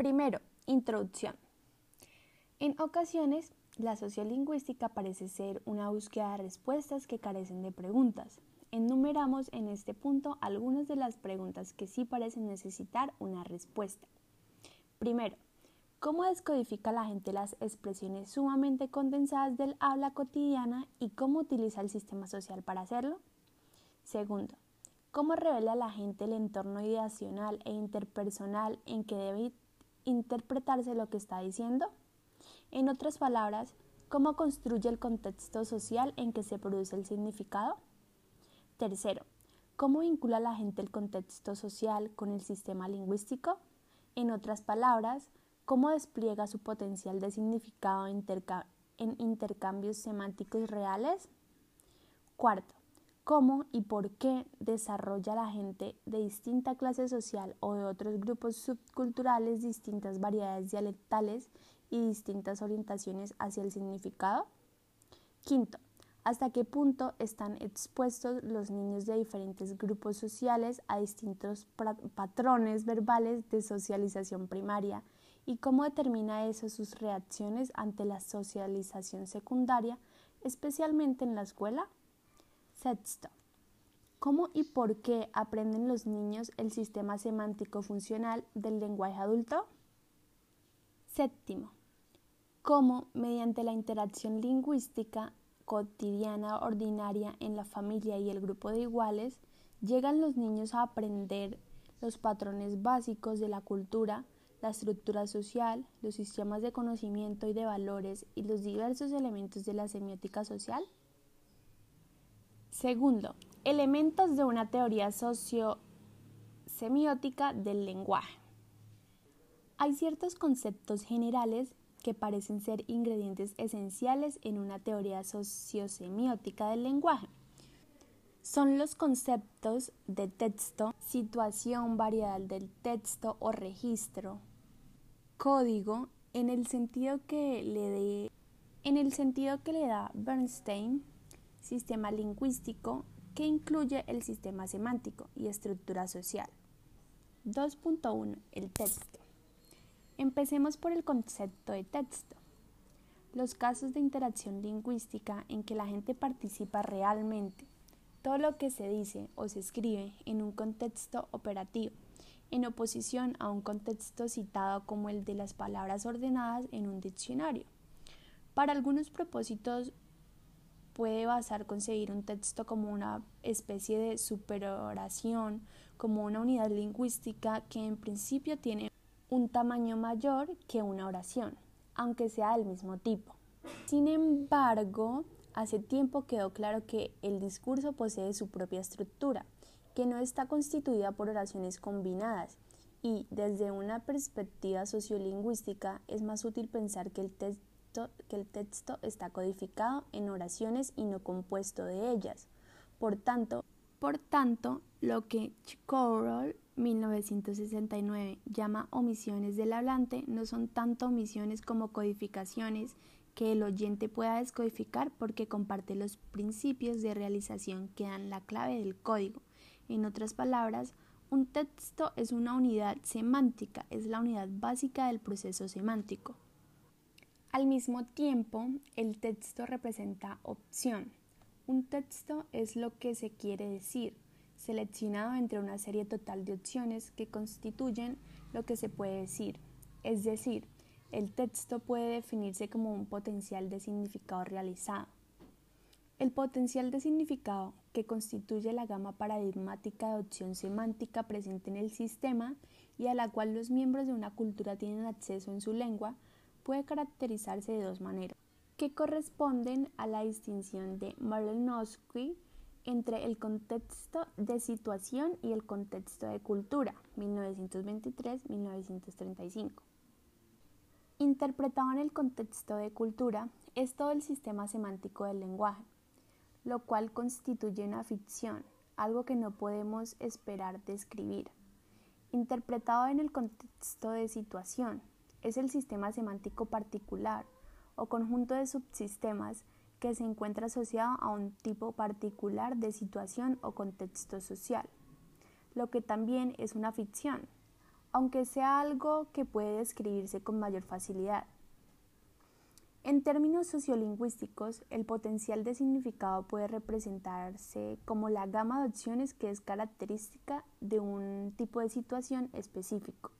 Primero, introducción. En ocasiones, la sociolingüística parece ser una búsqueda de respuestas que carecen de preguntas. Enumeramos en este punto algunas de las preguntas que sí parecen necesitar una respuesta. Primero, ¿cómo descodifica la gente las expresiones sumamente condensadas del habla cotidiana y cómo utiliza el sistema social para hacerlo? Segundo, ¿cómo revela la gente el entorno ideacional e interpersonal en que debe interpretarse lo que está diciendo? En otras palabras, ¿cómo construye el contexto social en que se produce el significado? Tercero, ¿cómo vincula la gente el contexto social con el sistema lingüístico? En otras palabras, ¿cómo despliega su potencial de significado en intercambios semánticos reales? Cuarto, cómo y por qué desarrolla la gente de distinta clase social o de otros grupos subculturales distintas variedades dialectales y distintas orientaciones hacia el significado. Quinto, hasta qué punto están expuestos los niños de diferentes grupos sociales a distintos patrones verbales de socialización primaria y cómo determina eso sus reacciones ante la socialización secundaria, especialmente en la escuela. Sexto, ¿cómo y por qué aprenden los niños el sistema semántico funcional del lenguaje adulto? Séptimo, ¿cómo mediante la interacción lingüística cotidiana ordinaria en la familia y el grupo de iguales, llegan los niños a aprender los patrones básicos de la cultura, la estructura social, los sistemas de conocimiento y de valores y los diversos elementos de la semiótica social? Segundo, elementos de una teoría sociosemiótica del lenguaje. Hay ciertos conceptos generales que parecen ser ingredientes esenciales en una teoría sociosemiótica del lenguaje. Son los conceptos de texto, situación variedad del texto o registro, código, en el sentido que le, en el sentido que le da Bernstein, sistema lingüístico que incluye el sistema semántico y estructura social. 2.1. El texto. Empecemos por el concepto de texto. Los casos de interacción lingüística en que la gente participa realmente, todo lo que se dice o se escribe en un contexto operativo, en oposición a un contexto citado como el de las palabras ordenadas en un diccionario. Para algunos propósitos puede basar conseguir un texto como una especie de superoración, como una unidad lingüística que en principio tiene un tamaño mayor que una oración, aunque sea del mismo tipo. Sin embargo, hace tiempo quedó claro que el discurso posee su propia estructura, que no está constituida por oraciones combinadas, y desde una perspectiva sociolingüística es más útil pensar que el que el texto está codificado en oraciones y no compuesto de ellas. Por tanto, por tanto lo que Chicorol 1969 llama omisiones del hablante no son tanto omisiones como codificaciones que el oyente pueda descodificar porque comparte los principios de realización que dan la clave del código. En otras palabras, un texto es una unidad semántica, es la unidad básica del proceso semántico. Al mismo tiempo, el texto representa opción. Un texto es lo que se quiere decir, seleccionado entre una serie total de opciones que constituyen lo que se puede decir. Es decir, el texto puede definirse como un potencial de significado realizado. El potencial de significado, que constituye la gama paradigmática de opción semántica presente en el sistema y a la cual los miembros de una cultura tienen acceso en su lengua, puede caracterizarse de dos maneras, que corresponden a la distinción de Malinowski entre el contexto de situación y el contexto de cultura, 1923-1935. Interpretado en el contexto de cultura es todo el sistema semántico del lenguaje, lo cual constituye una ficción, algo que no podemos esperar describir. Interpretado en el contexto de situación, es el sistema semántico particular o conjunto de subsistemas que se encuentra asociado a un tipo particular de situación o contexto social, lo que también es una ficción, aunque sea algo que puede describirse con mayor facilidad. En términos sociolingüísticos, el potencial de significado puede representarse como la gama de opciones que es característica de un tipo de situación específico.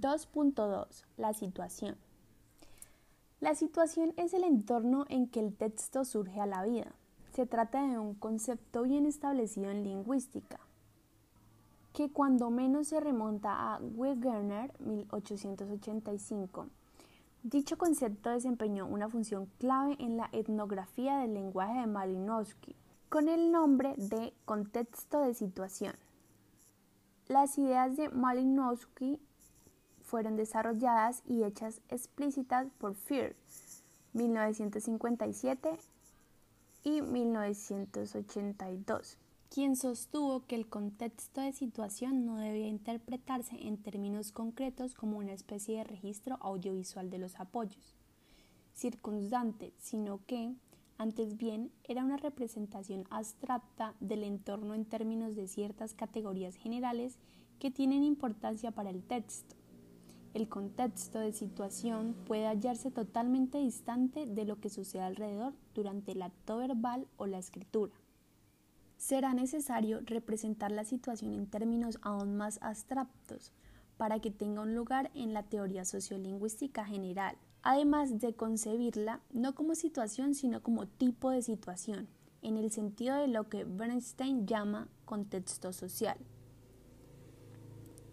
2.2. La situación. La situación es el entorno en que el texto surge a la vida. Se trata de un concepto bien establecido en lingüística, que cuando menos se remonta a Wegener 1885 Dicho concepto desempeñó una función clave en la etnografía del lenguaje de Malinowski, con el nombre de contexto de situación. Las ideas de Malinowski fueron desarrolladas y hechas explícitas por Fear, 1957 y 1982 quien sostuvo que el contexto de situación no debía interpretarse en términos concretos como una especie de registro audiovisual de los apoyos circunstantes, sino que, antes bien, era una representación abstracta del entorno en términos de ciertas categorías generales que tienen importancia para el texto. El contexto de situación puede hallarse totalmente distante de lo que sucede alrededor durante el acto verbal o la escritura será necesario representar la situación en términos aún más abstractos para que tenga un lugar en la teoría sociolingüística general, además de concebirla no como situación sino como tipo de situación, en el sentido de lo que Bernstein llama contexto social.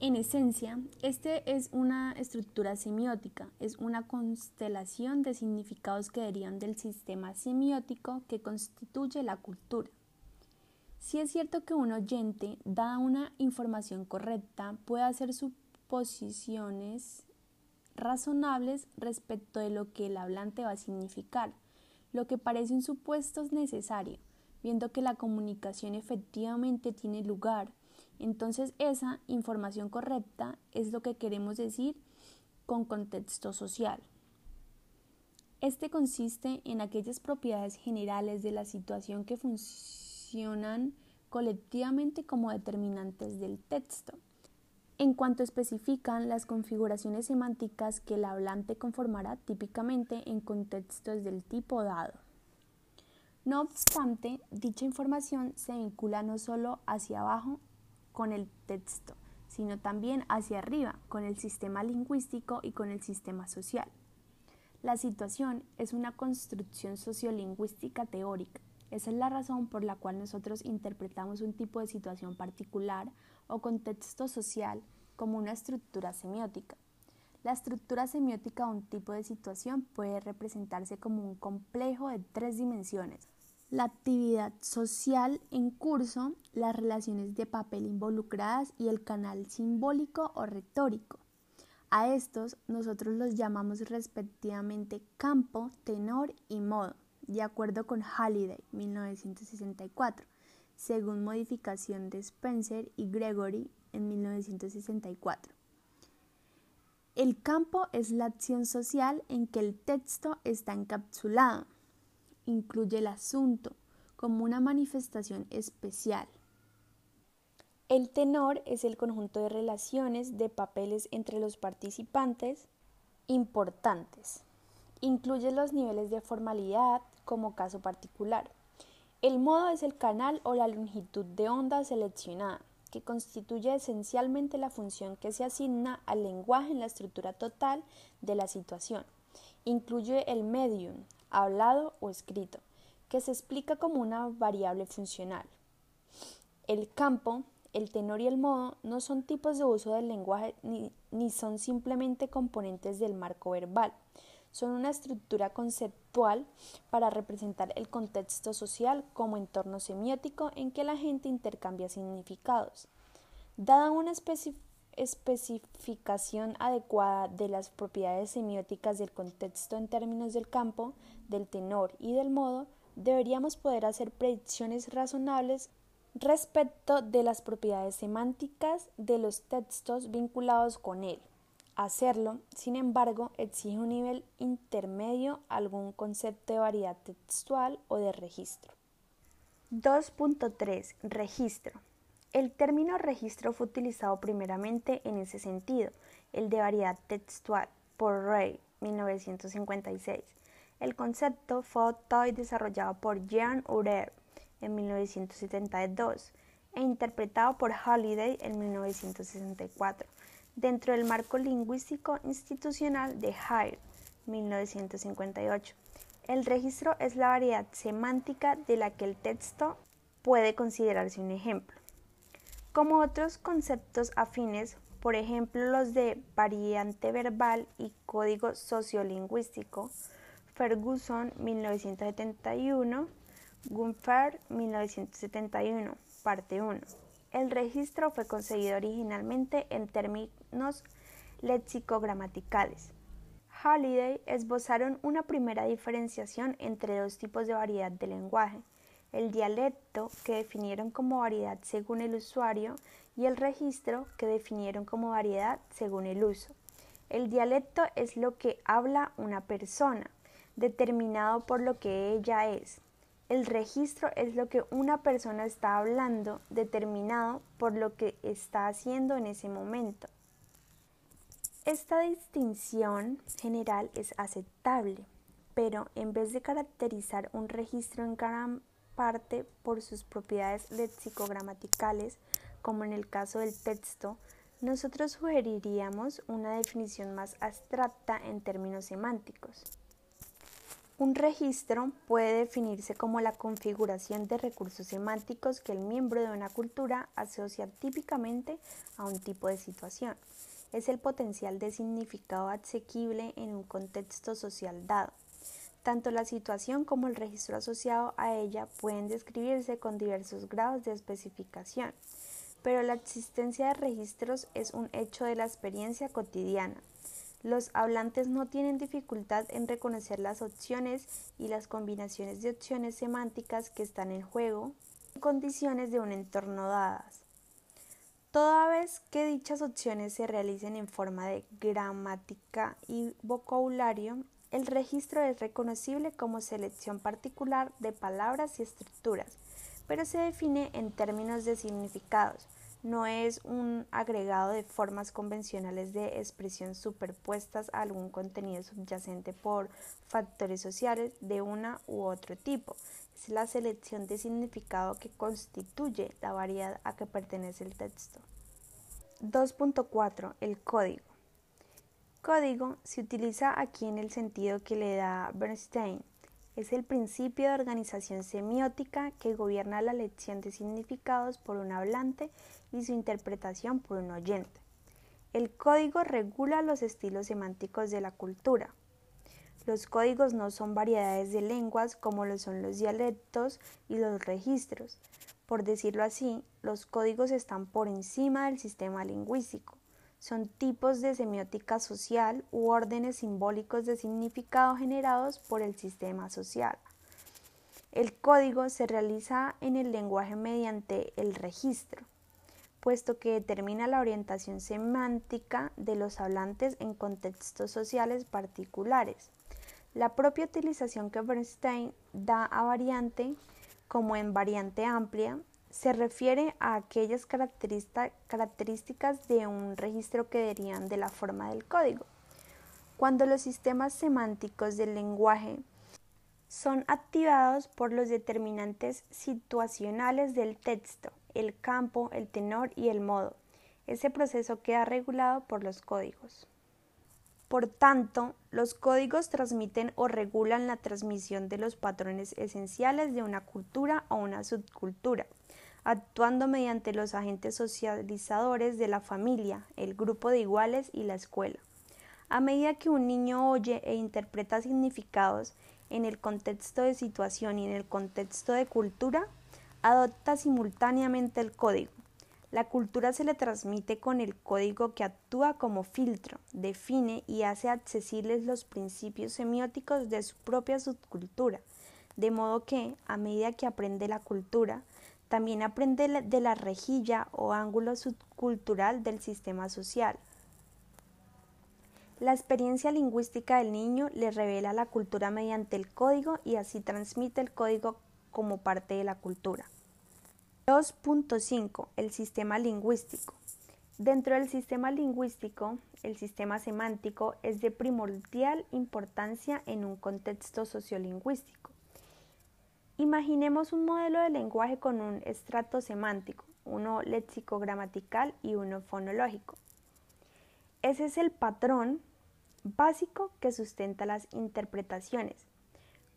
En esencia, este es una estructura semiótica, es una constelación de significados que derivan del sistema semiótico que constituye la cultura. Si es cierto que un oyente, da una información correcta, puede hacer suposiciones razonables respecto de lo que el hablante va a significar, lo que parece un supuesto es necesario, viendo que la comunicación efectivamente tiene lugar. Entonces esa información correcta es lo que queremos decir con contexto social. Este consiste en aquellas propiedades generales de la situación que funcionan colectivamente como determinantes del texto, en cuanto especifican las configuraciones semánticas que el hablante conformará típicamente en contextos del tipo dado. No obstante, dicha información se vincula no solo hacia abajo con el texto, sino también hacia arriba con el sistema lingüístico y con el sistema social. La situación es una construcción sociolingüística teórica esa es la razón por la cual nosotros interpretamos un tipo de situación particular o contexto social como una estructura semiótica. La estructura semiótica de un tipo de situación puede representarse como un complejo de tres dimensiones. La actividad social en curso, las relaciones de papel involucradas y el canal simbólico o retórico. A estos nosotros los llamamos respectivamente campo, tenor y modo de acuerdo con Halliday, 1964, según modificación de Spencer y Gregory en 1964. El campo es la acción social en que el texto está encapsulado. Incluye el asunto como una manifestación especial. El tenor es el conjunto de relaciones de papeles entre los participantes importantes. Incluye los niveles de formalidad, como caso particular. El modo es el canal o la longitud de onda seleccionada, que constituye esencialmente la función que se asigna al lenguaje en la estructura total de la situación. Incluye el medium, hablado o escrito, que se explica como una variable funcional. El campo, el tenor y el modo no son tipos de uso del lenguaje ni, son simplemente componentes del marco verbal, son una estructura conceptual para representar el contexto social como entorno semiótico en que la gente intercambia significados. Dada una especificación adecuada de las propiedades semióticas del contexto en términos del campo, del tenor y del modo, deberíamos poder hacer predicciones razonables respecto de las propiedades semánticas de los textos vinculados con él. Hacerlo, sin embargo, exige un nivel intermedio, algún concepto de variedad textual o de registro. 2.3. Registro. El término registro fue utilizado primeramente en ese sentido, el de variedad textual, por Ray, 1956. El concepto fue adoptado y desarrollado por Jean Urer en 1972 e interpretado por Halliday en 1964, dentro del marco lingüístico institucional de Hire, 1958. El registro es la variedad semántica de la que el texto puede considerarse un ejemplo. Como otros conceptos afines, por ejemplo los de variante verbal y código sociolingüístico, Ferguson 1971, Gunfer 1971, parte 1. El registro fue concebido originalmente en términos léxico-gramaticales. Halliday esbozaron una primera diferenciación entre dos tipos de variedad de lenguaje, el dialecto, que definieron como variedad según el usuario, y el registro, que definieron como variedad según el uso. El dialecto es lo que habla una persona, determinado por lo que ella es. El registro es lo que una persona está hablando, determinado por lo que está haciendo en ese momento. Esta distinción general es aceptable, pero en vez de caracterizar un registro en gran parte por sus propiedades lexicogramaticales, como en el caso del texto, nosotros sugeriríamos una definición más abstracta en términos semánticos. Un registro puede definirse como la configuración de recursos semánticos que el miembro de una cultura asocia típicamente a un tipo de situación. Es el potencial de significado asequible en un contexto social dado. Tanto la situación como el registro asociado a ella pueden describirse con diversos grados de especificación, pero la existencia de registros es un hecho de la experiencia cotidiana los hablantes no tienen dificultad en reconocer las opciones y las combinaciones de opciones semánticas que están en juego en condiciones de un entorno dadas. Toda vez que dichas opciones se realicen en forma de gramática y vocabulario, el registro es reconocible como selección particular de palabras y estructuras, pero se define en términos de significados, no es un agregado de formas convencionales de expresión superpuestas a algún contenido subyacente por factores sociales de una u otro tipo. Es la selección de significado que constituye la variedad a que pertenece el texto. 2.4. El código. Código se utiliza aquí en el sentido que le da Bernstein es el principio de organización semiótica que gobierna la elección de significados por un hablante y su interpretación por un oyente. El código regula los estilos semánticos de la cultura. Los códigos no son variedades de lenguas como lo son los dialectos y los registros. Por decirlo así, los códigos están por encima del sistema lingüístico son tipos de semiótica social u órdenes simbólicos de significado generados por el sistema social. El código se realiza en el lenguaje mediante el registro, puesto que determina la orientación semántica de los hablantes en contextos sociales particulares. La propia utilización que Bernstein da a variante, como en variante amplia, se refiere a aquellas características de un registro que derivan de la forma del código. Cuando los sistemas semánticos del lenguaje son activados por los determinantes situacionales del texto, el campo, el tenor y el modo. Ese proceso queda regulado por los códigos. Por tanto, los códigos transmiten o regulan la transmisión de los patrones esenciales de una cultura o una subcultura actuando mediante los agentes socializadores de la familia, el grupo de iguales y la escuela. A medida que un niño oye e interpreta significados en el contexto de situación y en el contexto de cultura, adopta simultáneamente el código. La cultura se le transmite con el código que actúa como filtro, define y hace accesibles los principios semióticos de su propia subcultura, de modo que, a medida que aprende la cultura, también aprende de la rejilla o ángulo subcultural del sistema social. La experiencia lingüística del niño le revela la cultura mediante el código y así transmite el código como parte de la cultura. 2.5. El sistema lingüístico. Dentro del sistema lingüístico, el sistema semántico es de primordial importancia en un contexto sociolingüístico. Imaginemos un modelo de lenguaje con un estrato semántico, uno léxico-gramatical y uno fonológico. Ese es el patrón básico que sustenta las interpretaciones,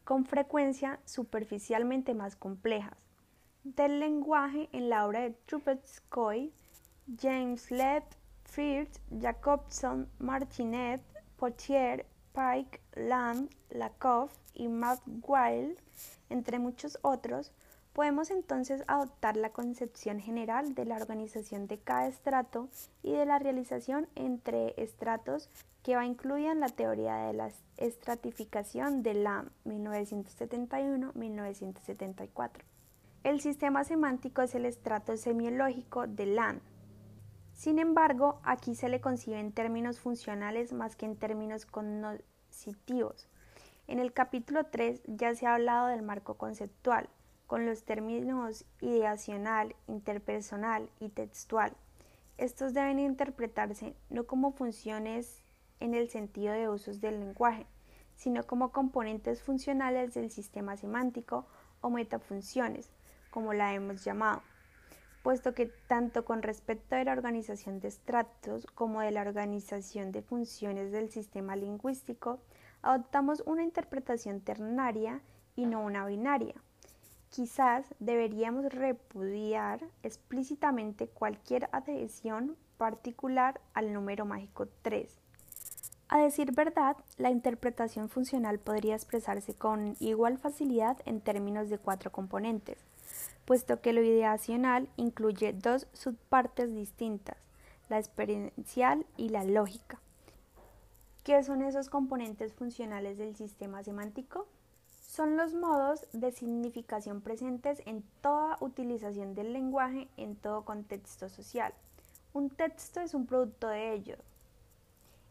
con frecuencia superficialmente más complejas, del lenguaje en la obra de Trubetskoy, James Lett, Firth, Jacobson, Martinet, Potier, Pike, Lamb, Lakoff y Matt Weil, entre muchos otros, podemos entonces adoptar la concepción general de la organización de cada estrato y de la realización entre estratos que va incluida en la teoría de la estratificación de Lamb 1971-1974. El sistema semántico es el estrato semiológico de Lamb. Sin embargo, aquí se le concibe en términos funcionales más que en términos cognitivos. En el capítulo 3 ya se ha hablado del marco conceptual, con los términos ideacional, interpersonal y textual. Estos deben interpretarse no como funciones en el sentido de usos del lenguaje, sino como componentes funcionales del sistema semántico o metafunciones, como la hemos llamado, puesto que tanto con respecto a la organización de estratos como de la organización de funciones del sistema lingüístico, adoptamos una interpretación ternaria y no una binaria. Quizás deberíamos repudiar explícitamente cualquier adhesión particular al número mágico 3. A decir verdad, la interpretación funcional podría expresarse con igual facilidad en términos de cuatro componentes, puesto que lo ideacional incluye dos subpartes distintas, la experiencial y la lógica. ¿Qué son esos componentes funcionales del sistema semántico? Son los modos de significación presentes en toda utilización del lenguaje en todo contexto social. Un texto es un producto de ello.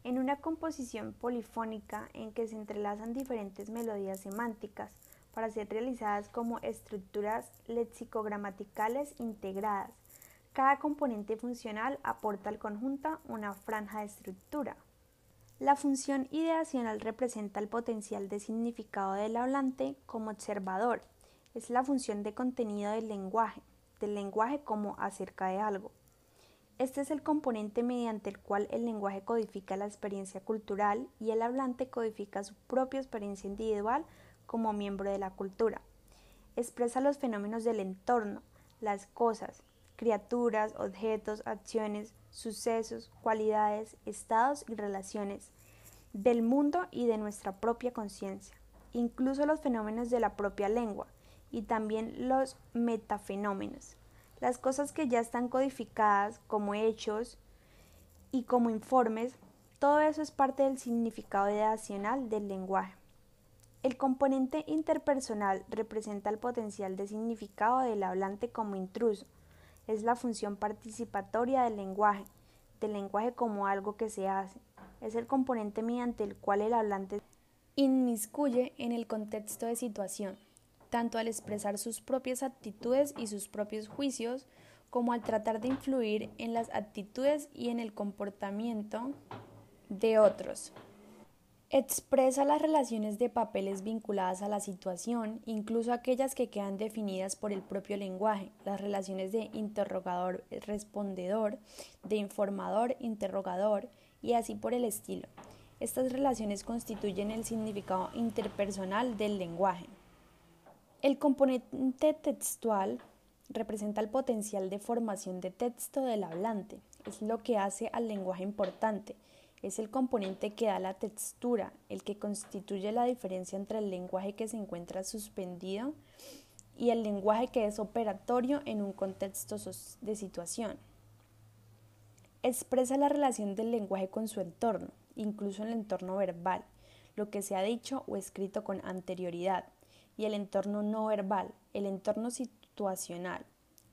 En una composición polifónica en que se entrelazan diferentes melodías semánticas para ser realizadas como estructuras léxico-gramaticales integradas, cada componente funcional aporta al conjunto una franja de estructura. La función ideacional representa el potencial de significado del hablante como observador. Es la función de contenido del lenguaje, del lenguaje como acerca de algo. Este es el componente mediante el cual el lenguaje codifica la experiencia cultural y el hablante codifica su propia experiencia individual como miembro de la cultura. Expresa los fenómenos del entorno, las cosas, criaturas, objetos, acciones, sucesos, cualidades, estados y relaciones del mundo y de nuestra propia conciencia, incluso los fenómenos de la propia lengua y también los metafenómenos, las cosas que ya están codificadas como hechos y como informes, todo eso es parte del significado ideacional del lenguaje. El componente interpersonal representa el potencial de significado del hablante como intruso, es la función participatoria del lenguaje, del lenguaje como algo que se hace. Es el componente mediante el cual el hablante inmiscuye en el contexto de situación, tanto al expresar sus propias actitudes y sus propios juicios, como al tratar de influir en las actitudes y en el comportamiento de otros. Expresa las relaciones de papeles vinculadas a la situación, incluso aquellas que quedan definidas por el propio lenguaje, las relaciones de interrogador-respondedor, de informador-interrogador y así por el estilo. Estas relaciones constituyen el significado interpersonal del lenguaje. El componente textual representa el potencial de formación de texto del hablante, es lo que hace al lenguaje importante, es el componente que da la textura, el que constituye la diferencia entre el lenguaje que se encuentra suspendido y el lenguaje que es operatorio en un contexto de situación. Expresa la relación del lenguaje con su entorno, incluso el entorno verbal, lo que se ha dicho o escrito con anterioridad, y el entorno no verbal, el entorno situacional.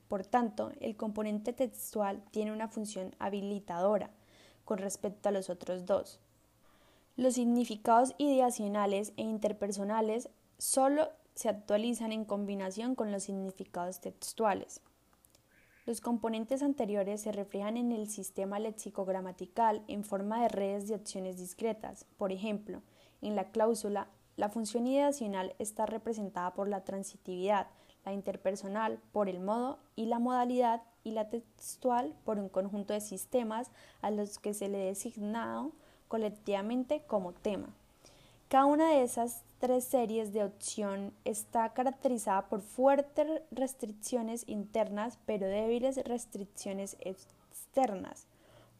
Por tanto, el componente textual tiene una función habilitadora, respecto a los otros dos. Los significados ideacionales e interpersonales solo se actualizan en combinación con los significados textuales. Los componentes anteriores se reflejan en el sistema lexicogramatical en forma de redes de opciones discretas. Por ejemplo, en la cláusula, la función ideacional está representada por la transitividad, la interpersonal por el modo y la modalidad y la textual por un conjunto de sistemas a los que se le designado colectivamente como tema. Cada una de esas tres series de opción está caracterizada por fuertes restricciones internas pero débiles restricciones externas.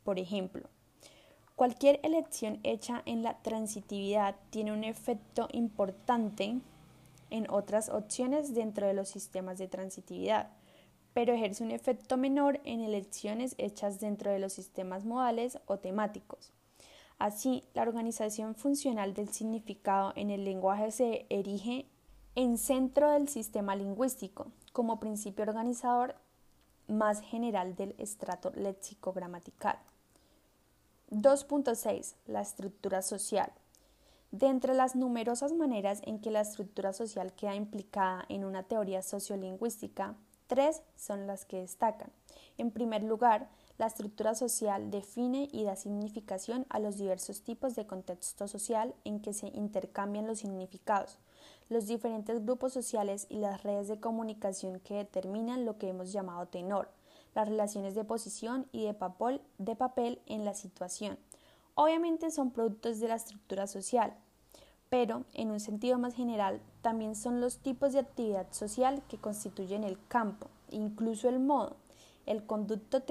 Por ejemplo, cualquier elección hecha en la transitividad tiene un efecto importante en otras opciones dentro de los sistemas de transitividad, pero ejerce un efecto menor en elecciones hechas dentro de los sistemas modales o temáticos. Así, la organización funcional del significado en el lenguaje se erige en centro del sistema lingüístico, como principio organizador más general del estrato léxico-gramatical. 2.6. La estructura social. De entre las numerosas maneras en que la estructura social queda implicada en una teoría sociolingüística, tres son las que destacan. En primer lugar, la estructura social define y da significación a los diversos tipos de contexto social en que se intercambian los significados, los diferentes grupos sociales y las redes de comunicación que determinan lo que hemos llamado tenor, las relaciones de posición y de papel, de papel en la situación. Obviamente son productos de la estructura social, pero en un sentido más general también son los tipos de actividad social que constituyen el campo, incluso el modo, el conducto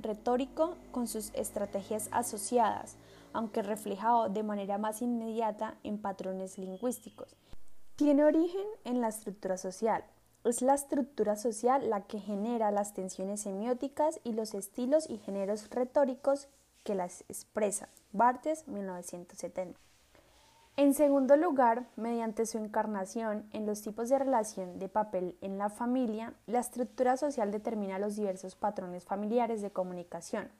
retórico con sus estrategias asociadas, aunque reflejado de manera más inmediata en patrones lingüísticos. Tiene origen en la estructura social. Es la estructura social la que genera las tensiones semióticas y los estilos y géneros retóricos que las expresan. Bartes, 1970. En segundo lugar, mediante su encarnación en los tipos de relación de papel en la familia, la estructura social determina los diversos patrones familiares de comunicación.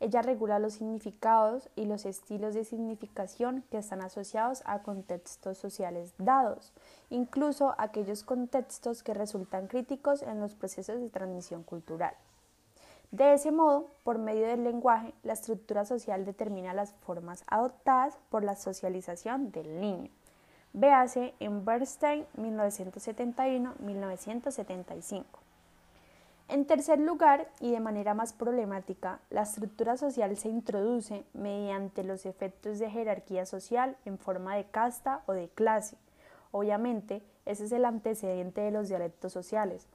Ella regula los significados y los estilos de significación que están asociados a contextos sociales dados, incluso aquellos contextos que resultan críticos en los procesos de transmisión cultural. De ese modo, por medio del lenguaje, la estructura social determina las formas adoptadas por la socialización del niño. Véase en Bernstein 1971-1975. En tercer lugar, y de manera más problemática, la estructura social se introduce mediante los efectos de jerarquía social en forma de casta o de clase. Obviamente, ese es el antecedente de los dialectos sociales,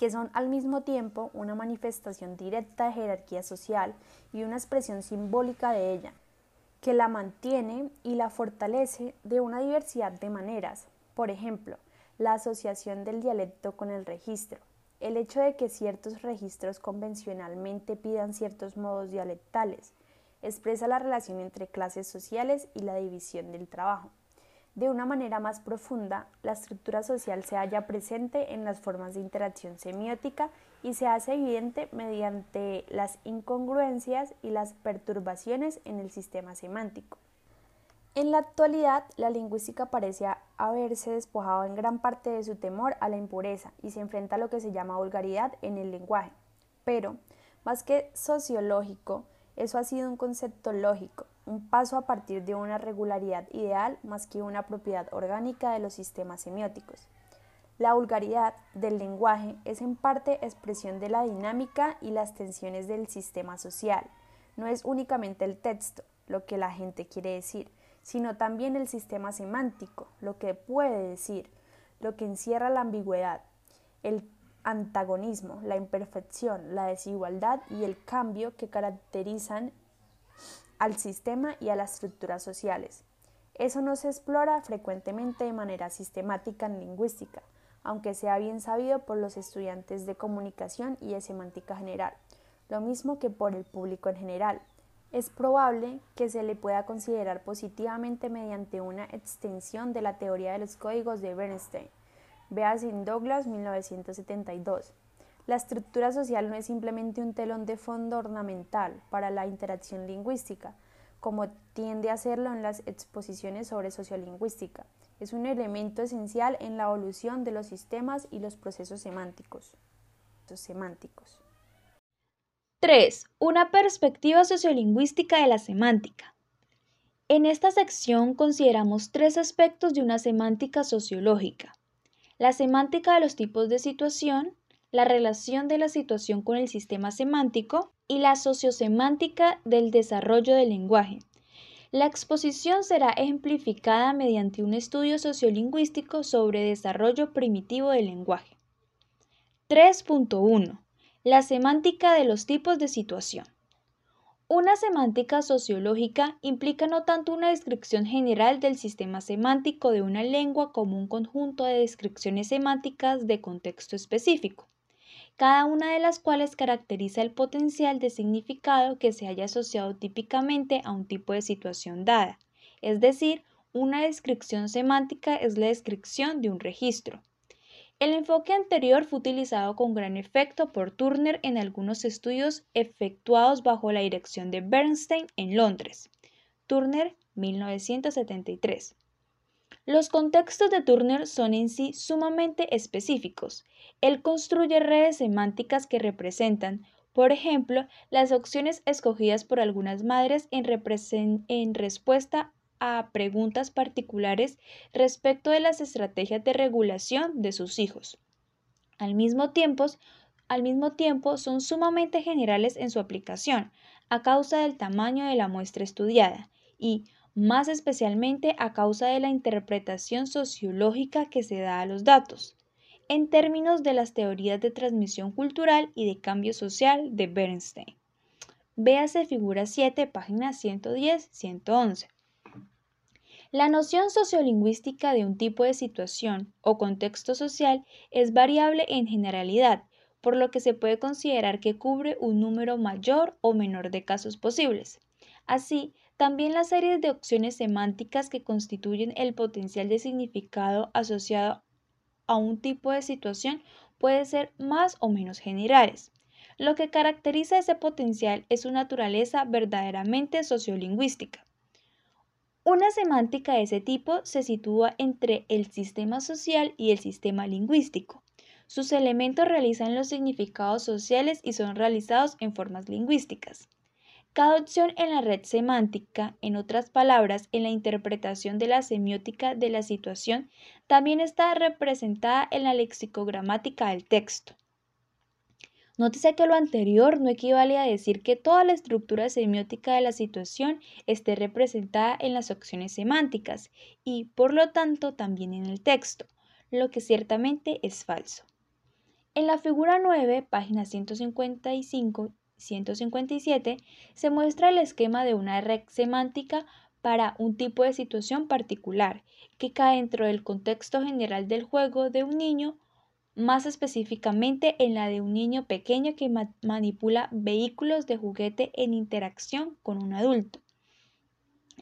que son al mismo tiempo una manifestación directa de jerarquía social y una expresión simbólica de ella, que la mantiene y la fortalece de una diversidad de maneras. Por ejemplo, la asociación del dialecto con el registro, el hecho de que ciertos registros convencionalmente pidan ciertos modos dialectales, expresa la relación entre clases sociales y la división del trabajo. De una manera más profunda, la estructura social se halla presente en las formas de interacción semiótica y se hace evidente mediante las incongruencias y las perturbaciones en el sistema semántico. En la actualidad, la lingüística parece haberse despojado en gran parte de su temor a la impureza y se enfrenta a lo que se llama vulgaridad en el lenguaje. Pero, más que sociológico, eso ha sido un concepto lógico, un paso a partir de una regularidad ideal más que una propiedad orgánica de los sistemas semióticos. La vulgaridad del lenguaje es en parte expresión de la dinámica y las tensiones del sistema social. No es únicamente el texto, lo que la gente quiere decir, sino también el sistema semántico, lo que puede decir, lo que encierra la ambigüedad, el antagonismo, la imperfección, la desigualdad y el cambio que caracterizan al sistema y a las estructuras sociales. Eso no se explora frecuentemente de manera sistemática en lingüística, aunque sea bien sabido por los estudiantes de comunicación y de semántica general, lo mismo que por el público en general. Es probable que se le pueda considerar positivamente mediante una extensión de la teoría de los códigos de Bernstein. Veas en Douglas 1972. La estructura social no es simplemente un telón de fondo ornamental para la interacción lingüística, como tiende a hacerlo en las exposiciones sobre sociolingüística. Es un elemento esencial en la evolución de los sistemas y los procesos semánticos. conceptos semánticos. 3. Una perspectiva sociolingüística de la semántica. En esta sección consideramos tres aspectos de una semántica sociológica. La semántica de los tipos de situación, la relación de la situación con el sistema semántico y la sociosemántica del desarrollo del lenguaje. La exposición será ejemplificada mediante un estudio sociolingüístico sobre desarrollo primitivo del lenguaje. 3.1. La semántica de los tipos de situación. Una semántica sociológica implica no tanto una descripción general del sistema semántico de una lengua como un conjunto de descripciones semánticas de contexto específico, cada una de las cuales caracteriza el potencial de significado que se haya asociado típicamente a un tipo de situación dada, es decir, una descripción semántica es la descripción de un registro. El enfoque anterior fue utilizado con gran efecto por Turner en algunos estudios efectuados bajo la dirección de Bernstein en Londres. Turner, 1973. Los contextos de Turner son en sí sumamente específicos. Él construye redes semánticas que representan, por ejemplo, las opciones escogidas por algunas madres en, respuesta a preguntas particulares respecto de las estrategias de regulación de sus hijos. Al mismo tiempo son sumamente generales en su aplicación, a causa del tamaño de la muestra estudiada y, más especialmente, a causa de la interpretación sociológica que se da a los datos, en términos de las teorías de transmisión cultural y de cambio social de Bernstein. Véase figura 7, página 110-111. La noción sociolingüística de un tipo de situación o contexto social es variable en generalidad, por lo que se puede considerar que cubre un número mayor o menor de casos posibles. Así, también las series de opciones semánticas que constituyen el potencial de significado asociado a un tipo de situación pueden ser más o menos generales. Lo que caracteriza ese potencial es su naturaleza verdaderamente sociolingüística. Una semántica de ese tipo se sitúa entre el sistema social y el sistema lingüístico. Sus elementos realizan los significados sociales y son realizados en formas lingüísticas. Cada opción en la red semántica, en otras palabras, en la interpretación de la semiótica de la situación, también está representada en la lexicogramática del texto. Nótese que lo anterior no equivale a decir que toda la estructura semiótica de la situación esté representada en las opciones semánticas y, por lo tanto, también en el texto, lo que ciertamente es falso. En la figura 9, página 155 157 se muestra el esquema de una red semántica para un tipo de situación particular que cae dentro del contexto general del juego de un niño, más específicamente en la de un niño pequeño que manipula vehículos de juguete en interacción con un adulto.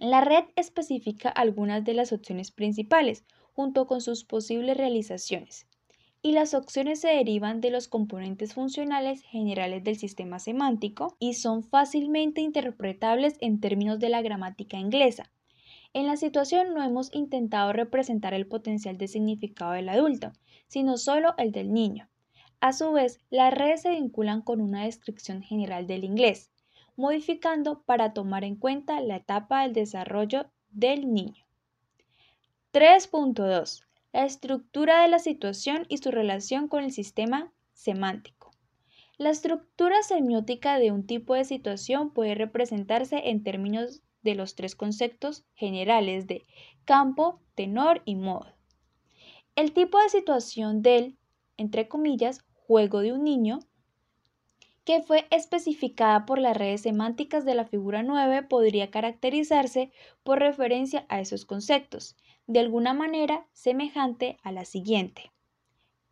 La red especifica algunas de las opciones principales, junto con sus posibles realizaciones y las opciones se derivan de los componentes funcionales generales del sistema semántico y son fácilmente interpretables en términos de la gramática inglesa. En la situación no hemos intentado representar el potencial de significado del adulto, sino solo el del niño. A su vez, las redes se vinculan con una descripción general del inglés, modificando para tomar en cuenta la etapa del desarrollo del niño. 3.2. La estructura de la situación y su relación con el sistema semántico. La estructura semiótica de un tipo de situación puede representarse en términos de los tres conceptos generales de campo, tenor y modo. El tipo de situación del, entre comillas, juego de un niño, que fue especificada por las redes semánticas de la figura 9, podría caracterizarse por referencia a esos conceptos, de alguna manera semejante a la siguiente.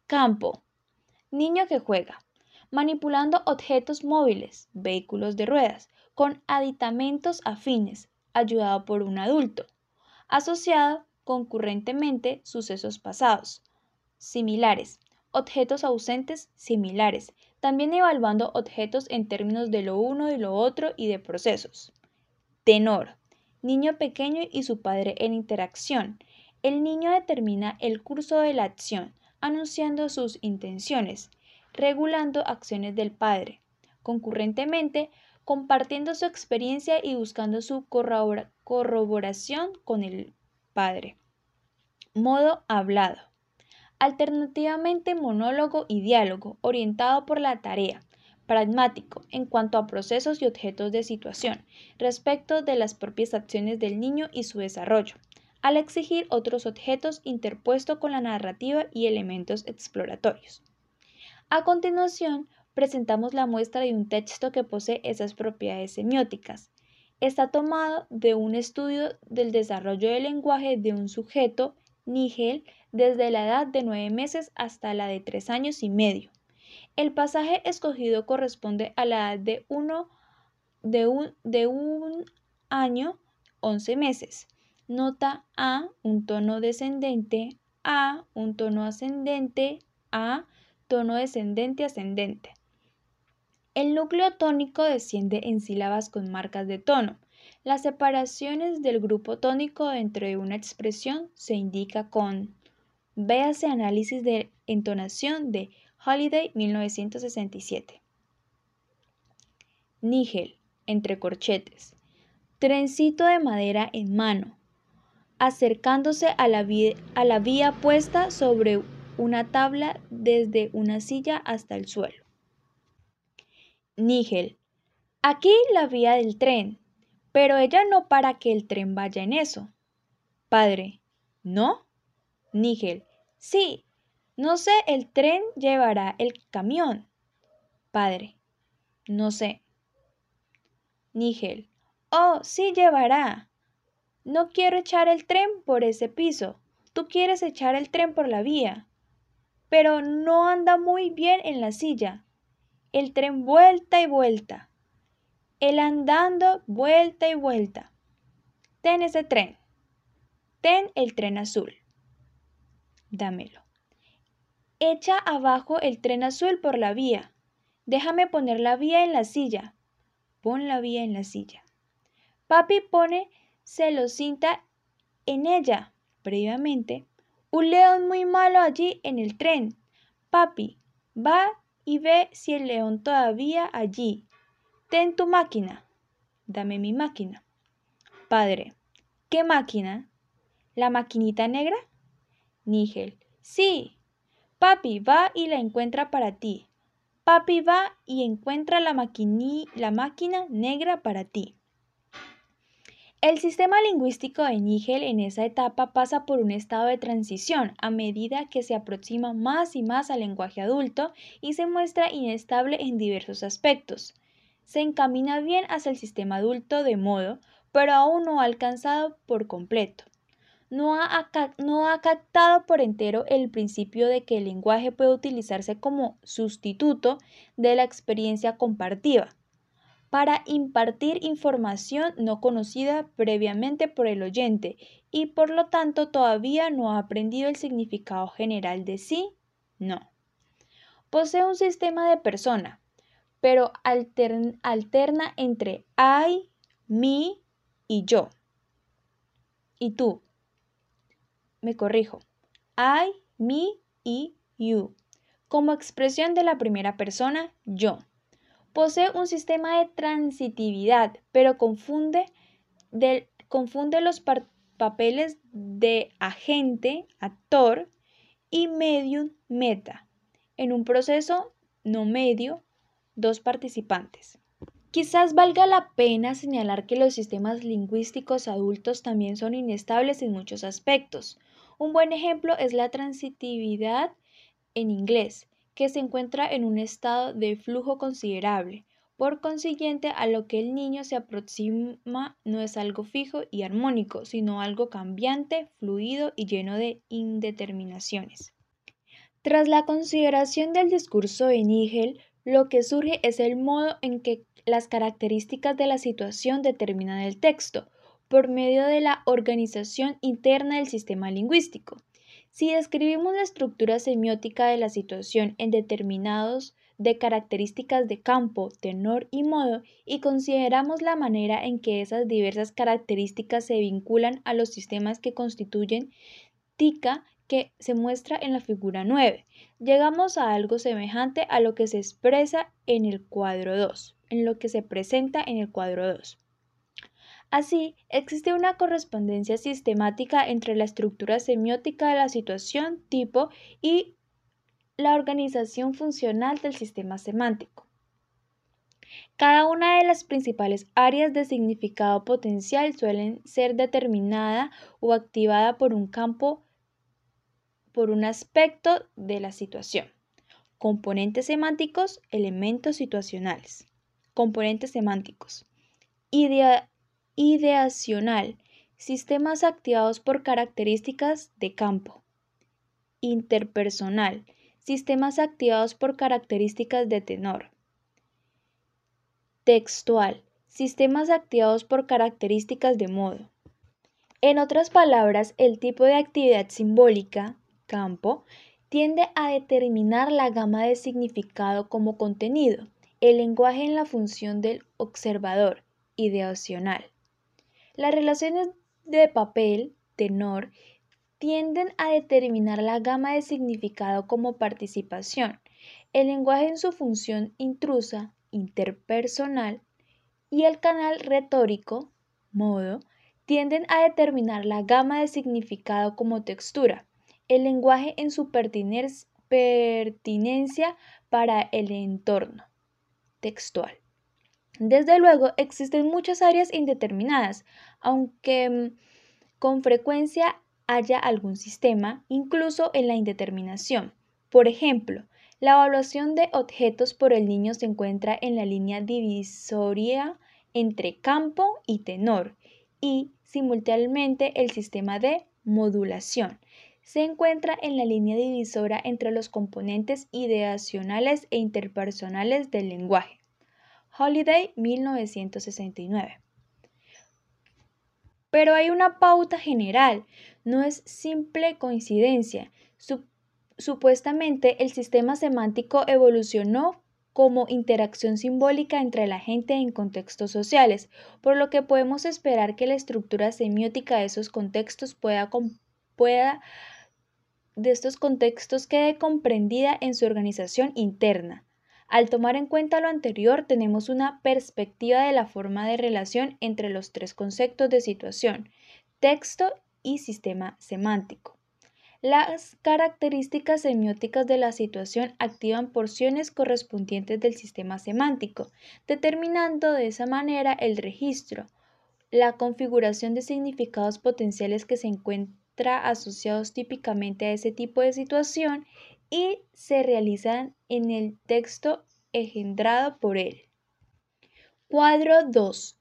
Campo. Niño que juega, manipulando objetos móviles, vehículos de ruedas, con aditamentos afines, ayudado por un adulto, asociado concurrentemente sucesos pasados, similares, objetos ausentes similares, también evaluando objetos en términos de lo uno y lo otro y de procesos. Tenor, niño pequeño y su padre en interacción. El niño determina el curso de la acción, anunciando sus intenciones. regulando acciones del padre, concurrentemente compartiendo su experiencia y buscando su corroboración con el padre. Modo hablado. Alternativamente monólogo y diálogo, orientado por la tarea, pragmático en cuanto a procesos y objetos de situación, respecto de las propias acciones del niño y su desarrollo, al exigir otros objetos interpuesto con la narrativa y elementos exploratorios. A continuación, presentamos la muestra de un texto que posee esas propiedades semióticas. Está tomado de un estudio del desarrollo del lenguaje de un sujeto, Nigel, desde la edad de nueve meses hasta la de tres años y medio. El pasaje escogido corresponde a la edad de, uno, de, un, de un año, once meses. Nota A, un tono descendente, A, un tono ascendente, A, tono descendente ascendente. El núcleo tónico desciende en sílabas con marcas de tono. Las separaciones del grupo tónico dentro de una expresión se indica con Véase análisis de entonación de Holiday 1967. Nígel, entre corchetes. Trencito de madera en mano, acercándose a la, a la vía puesta sobre una tabla desde una silla hasta el suelo. Nígel. Aquí la vía del tren, pero ella no para que el tren vaya en eso. Padre. ¿No? Nígel. Sí, no sé, el tren llevará el camión. Padre. No sé. Nígel. Oh, sí llevará. No quiero echar el tren por ese piso. Tú quieres echar el tren por la vía. Pero no anda muy bien en la silla. El tren vuelta y vuelta. El andando vuelta y vuelta. Ten ese tren. Ten el tren azul dámelo. Echa abajo el tren azul por la vía. Déjame poner la vía en la silla. Pon la vía en la silla. Papi pone celocinta en ella. Previamente, un león muy malo allí en el tren. Papi, va y ve si el león todavía allí. Ten tu máquina. Dame mi máquina. Padre, ¿qué máquina? ¿La maquinita negra? Nígel. Sí. Papi va y la encuentra para ti. Papi va y encuentra la, la máquina negra para ti. El sistema lingüístico de Nígel en esa etapa pasa por un estado de transición a medida que se aproxima más y más al lenguaje adulto y se muestra inestable en diversos aspectos. Se encamina bien hacia el sistema adulto de modo, pero aún no ha alcanzado por completo no ha, no ha captado por entero el principio de que el lenguaje puede utilizarse como sustituto de la experiencia compartida para impartir información no conocida previamente por el oyente y por lo tanto todavía no ha aprendido el significado general de sí, no. Posee un sistema de persona, pero alterna entre I, me y yo. Y tú, me corrijo, I, me y you, como expresión de la primera persona yo. Posee un sistema de transitividad, pero confunde, los papeles de agente, actor, y medium, meta, en un proceso no medio, dos participantes. Quizás valga la pena señalar que los sistemas lingüísticos adultos también son inestables en muchos aspectos. Un buen ejemplo es la transitividad en inglés, que se encuentra en un estado de flujo considerable. Por consiguiente, a lo que el niño se aproxima no es algo fijo y armónico, sino algo cambiante, fluido y lleno de indeterminaciones. Tras la consideración del discurso de Nigel, lo que surge es el modo en que las características de la situación determinan el texto, por medio de la organización interna del sistema lingüístico. Si describimos la estructura semiótica de la situación en determinados de características de campo, tenor y modo y consideramos la manera en que esas diversas características se vinculan a los sistemas que constituyen TICA, que se muestra en la figura 9. Llegamos a algo semejante a lo que se expresa en el cuadro 2, en lo que se presenta en el cuadro 2. Así, existe una correspondencia sistemática entre la estructura semiótica de la situación tipo y la organización funcional del sistema semántico. Cada una de las principales áreas de significado potencial suelen ser determinada o activada por un campo, por un aspecto de la situación. Componentes semánticos, elementos situacionales. Componentes semánticos. Idea, ideacional, sistemas activados por características de campo. Interpersonal, sistemas activados por características de tenor. Textual, sistemas activados por características de modo. En otras palabras, el tipo de actividad simbólica, campo, tiende a determinar la gama de significado como contenido, el lenguaje en la función del observador, ideacional. Las relaciones de papel, tenor, tienden a determinar la gama de significado como participación, el lenguaje en su función intrusa, interpersonal, y el canal retórico, modo, tienden a determinar la gama de significado como textura, el lenguaje en su pertinencia para el entorno textual. Desde luego, existen muchas áreas indeterminadas, aunque mm, con frecuencia haya algún sistema, incluso en la indeterminación. Por ejemplo, la evaluación de objetos por el niño se encuentra en la línea divisoria entre campo y tenor y simultáneamente el sistema de modulación se encuentra en la línea divisora entre los componentes ideacionales e interpersonales del lenguaje. Holiday 1969. Pero hay una pauta general, no es simple coincidencia. supuestamente el sistema semántico evolucionó como interacción simbólica entre la gente en contextos sociales, por lo que podemos esperar que la estructura semiótica de esos contextos pueda, de estos contextos quede comprendida en su organización interna. Al tomar en cuenta lo anterior, tenemos una perspectiva de la forma de relación entre los tres conceptos de situación, texto y sistema semántico. Las características semióticas de la situación activan porciones correspondientes del sistema semántico, determinando de esa manera el registro, la configuración de significados potenciales que se encuentran asociados típicamente a ese tipo de situación y se realizan en el texto engendrado por él. Cuadro 2.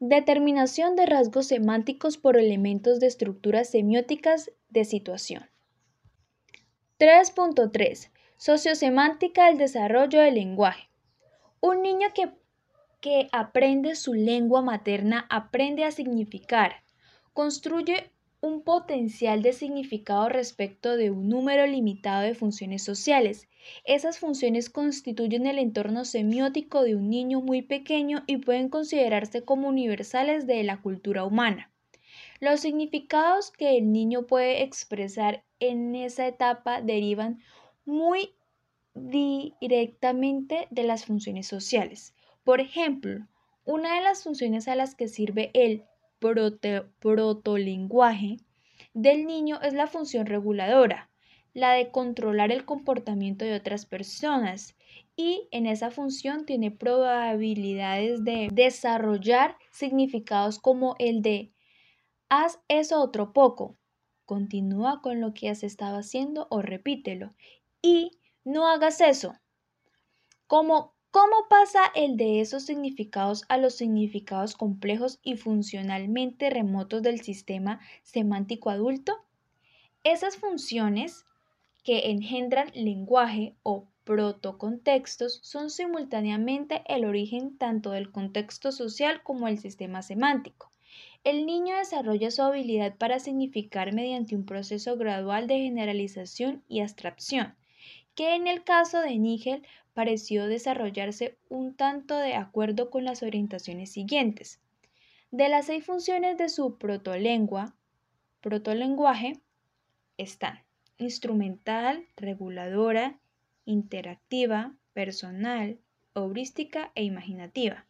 Determinación de rasgos semánticos por elementos de estructuras semióticas de situación. 3.3. Sociosemántica del desarrollo del lenguaje. Un niño que, que aprende su lengua materna aprende a significar, construye un potencial de significado respecto de un número limitado de funciones sociales. Esas funciones constituyen el entorno semiótico de un niño muy pequeño y pueden considerarse como universales de la cultura humana. Los significados que el niño puede expresar en esa etapa derivan muy directamente de las funciones sociales. Por ejemplo, una de las funciones a las que sirve el protolenguaje del niño es la función reguladora, la de controlar el comportamiento de otras personas. Y en esa función tiene probabilidades de desarrollar significados como el de haz eso otro poco, continúa con lo que has estado haciendo o repítelo y no hagas eso, como ¿Cómo pasa el de esos significados a los significados complejos y funcionalmente remotos del sistema semántico adulto? Esas funciones que engendran lenguaje o protocontextos son simultáneamente el origen tanto del contexto social como del sistema semántico. El niño desarrolla su habilidad para significar mediante un proceso gradual de generalización y abstracción, que en el caso de Nigel pareció desarrollarse un tanto de acuerdo con las orientaciones siguientes. De las seis funciones de su protolengua, protolenguaje están instrumental, reguladora, interactiva, personal, heurística e imaginativa.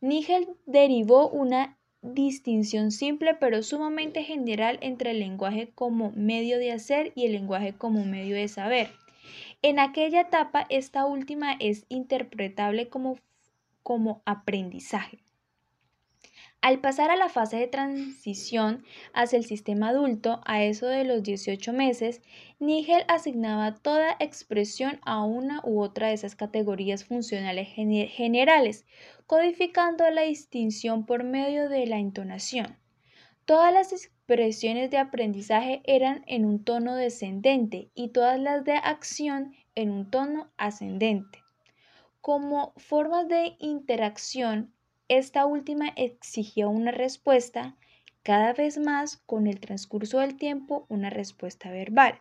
Nigel derivó una distinción simple pero sumamente general entre el lenguaje como medio de hacer y el lenguaje como medio de saber. En aquella etapa, esta última es interpretable como, como aprendizaje. Al pasar a la fase de transición hacia el sistema adulto, a eso de los 18 meses, Nigel asignaba toda expresión a una u otra de esas categorías funcionales generales, codificando la distinción por medio de la entonación. Todas las expresiones de aprendizaje eran en un tono descendente y todas las de acción en un tono ascendente. Como formas de interacción, esta última exigió una respuesta, cada vez más con el transcurso del tiempo una respuesta verbal,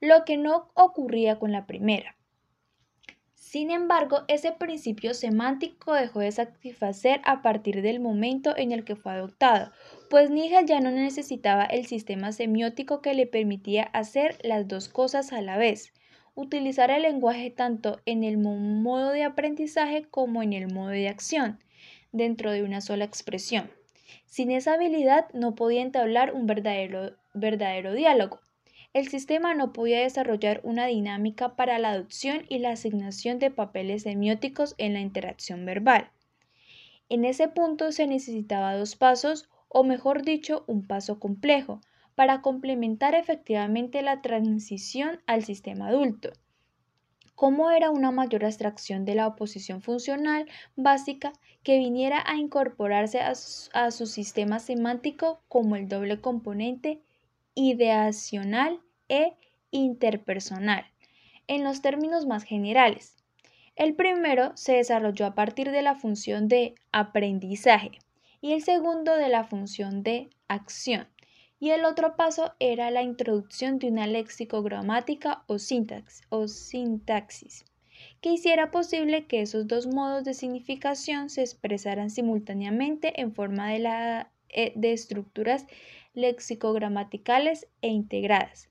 lo que no ocurría con la primera. Sin embargo, ese principio semántico dejó de satisfacer a partir del momento en el que fue adoptado, pues Nigel ya no necesitaba el sistema semiótico que le permitía hacer las dos cosas a la vez, utilizar el lenguaje tanto en el modo de aprendizaje como en el modo de acción, dentro de una sola expresión. Sin esa habilidad no podía entablar un verdadero, verdadero diálogo. El sistema no podía desarrollar una dinámica para la adopción y la asignación de papeles semióticos en la interacción verbal. En ese punto se necesitaba dos pasos, o mejor dicho, un paso complejo, para complementar efectivamente la transición al sistema adulto. ¿Cómo era una mayor abstracción de la oposición funcional básica que viniera a incorporarse a su, sistema semántico como el doble componente ideacional e interpersonal, en los términos más generales. El primero se desarrolló a partir de la función de aprendizaje y el segundo de la función de acción y el otro paso era la introducción de una léxico-gramática o, o sintaxis que hiciera posible que esos dos modos de significación se expresaran simultáneamente en forma de, la, eh, de estructuras léxico-gramaticales e integradas.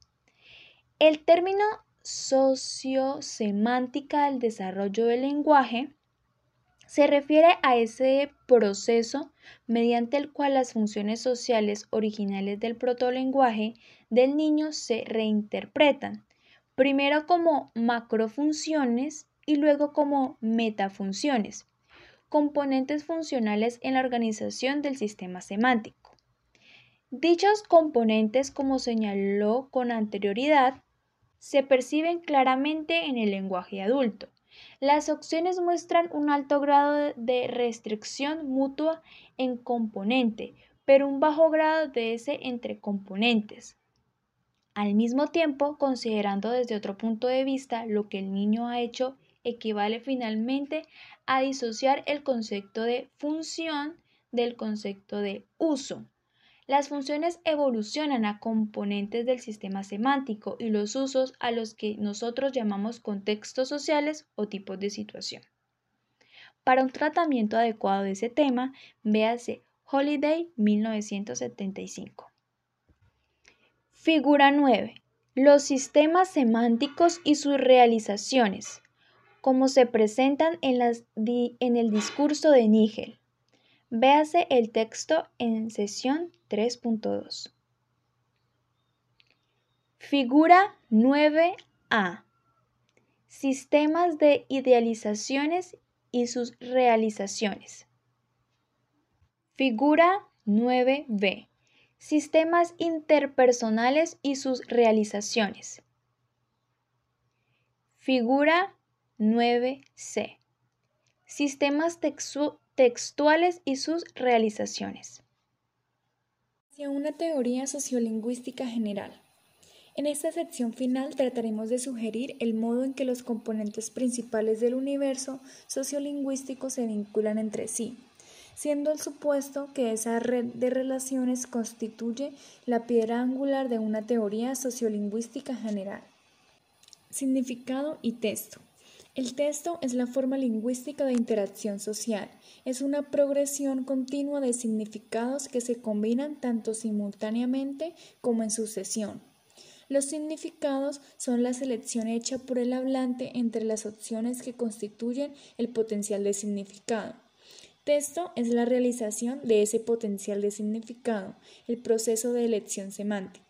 El término sociosemántica del desarrollo del lenguaje se refiere a ese proceso mediante el cual las funciones sociales originales del protolenguaje del niño se reinterpretan, primero como macrofunciones y luego como metafunciones, componentes funcionales en la organización del sistema semántico. Dichos componentes, como señaló con anterioridad, se perciben claramente en el lenguaje adulto las opciones muestran un alto grado de restricción mutua en componente, pero un bajo grado de ese entre componentes. Al mismo tiempo, considerando desde otro punto de vista lo que el niño ha hecho, equivale finalmente a disociar el concepto de función del concepto de uso. Las funciones evolucionan a componentes del sistema semántico y los usos a los que nosotros llamamos contextos sociales o tipos de situación. Para un tratamiento adecuado de ese tema, véase Holiday 1975. Figura 9. Los sistemas semánticos y sus realizaciones, como se presentan en, el discurso de Nigel. Véase el texto en sesión 3.2. Figura 9A. Sistemas de idealizaciones y sus realizaciones. Figura 9B. Sistemas interpersonales y sus realizaciones. Figura 9C. Sistemas textuales textuales y sus realizaciones. Hacia una teoría sociolingüística general. En esta sección final trataremos de sugerir el modo en que los componentes principales del universo sociolingüístico se vinculan entre sí, siendo el supuesto que esa red de relaciones constituye la piedra angular de una teoría sociolingüística general. Significado y texto. El texto es la forma lingüística de interacción social. Es una progresión continua de significados que se combinan tanto simultáneamente como en sucesión. Los significados son la selección hecha por el hablante entre las opciones que constituyen el potencial de significado. Texto es la realización de ese potencial de significado, el proceso de elección semántica.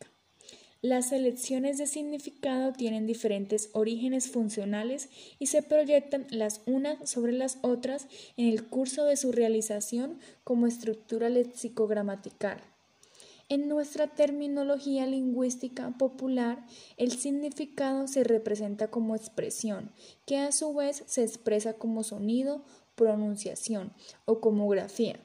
Las selecciones de significado tienen diferentes orígenes funcionales y se proyectan las unas sobre las otras en el curso de su realización como estructura lexicogramatical. En nuestra terminología lingüística popular, el significado se representa como expresión, que a su vez se expresa como sonido, pronunciación o como grafía.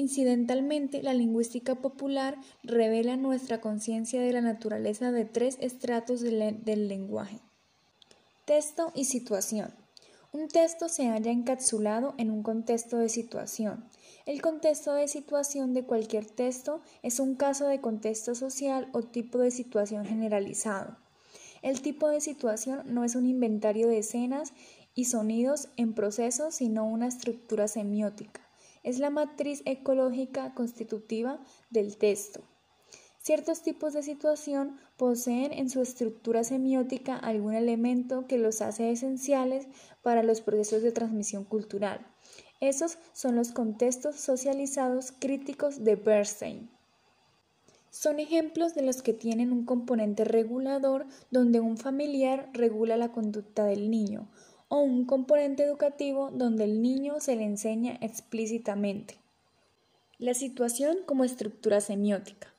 Incidentalmente, la lingüística popular revela nuestra conciencia de la naturaleza de tres estratos del lenguaje. Texto y situación. Un texto se halla encapsulado en un contexto de situación. El contexto de situación de cualquier texto es un caso de contexto social o tipo de situación generalizado. El tipo de situación no es un inventario de escenas y sonidos en proceso, sino una estructura semiótica. Es la matriz ecológica constitutiva del texto. Ciertos tipos de situación poseen en su estructura semiótica algún elemento que los hace esenciales para los procesos de transmisión cultural. Esos son los contextos socializados críticos de Bernstein. Son ejemplos de los que tienen un componente regulador donde un familiar regula la conducta del niño o un componente educativo donde el niño se le enseña explícitamente. La situación como estructura semiótica.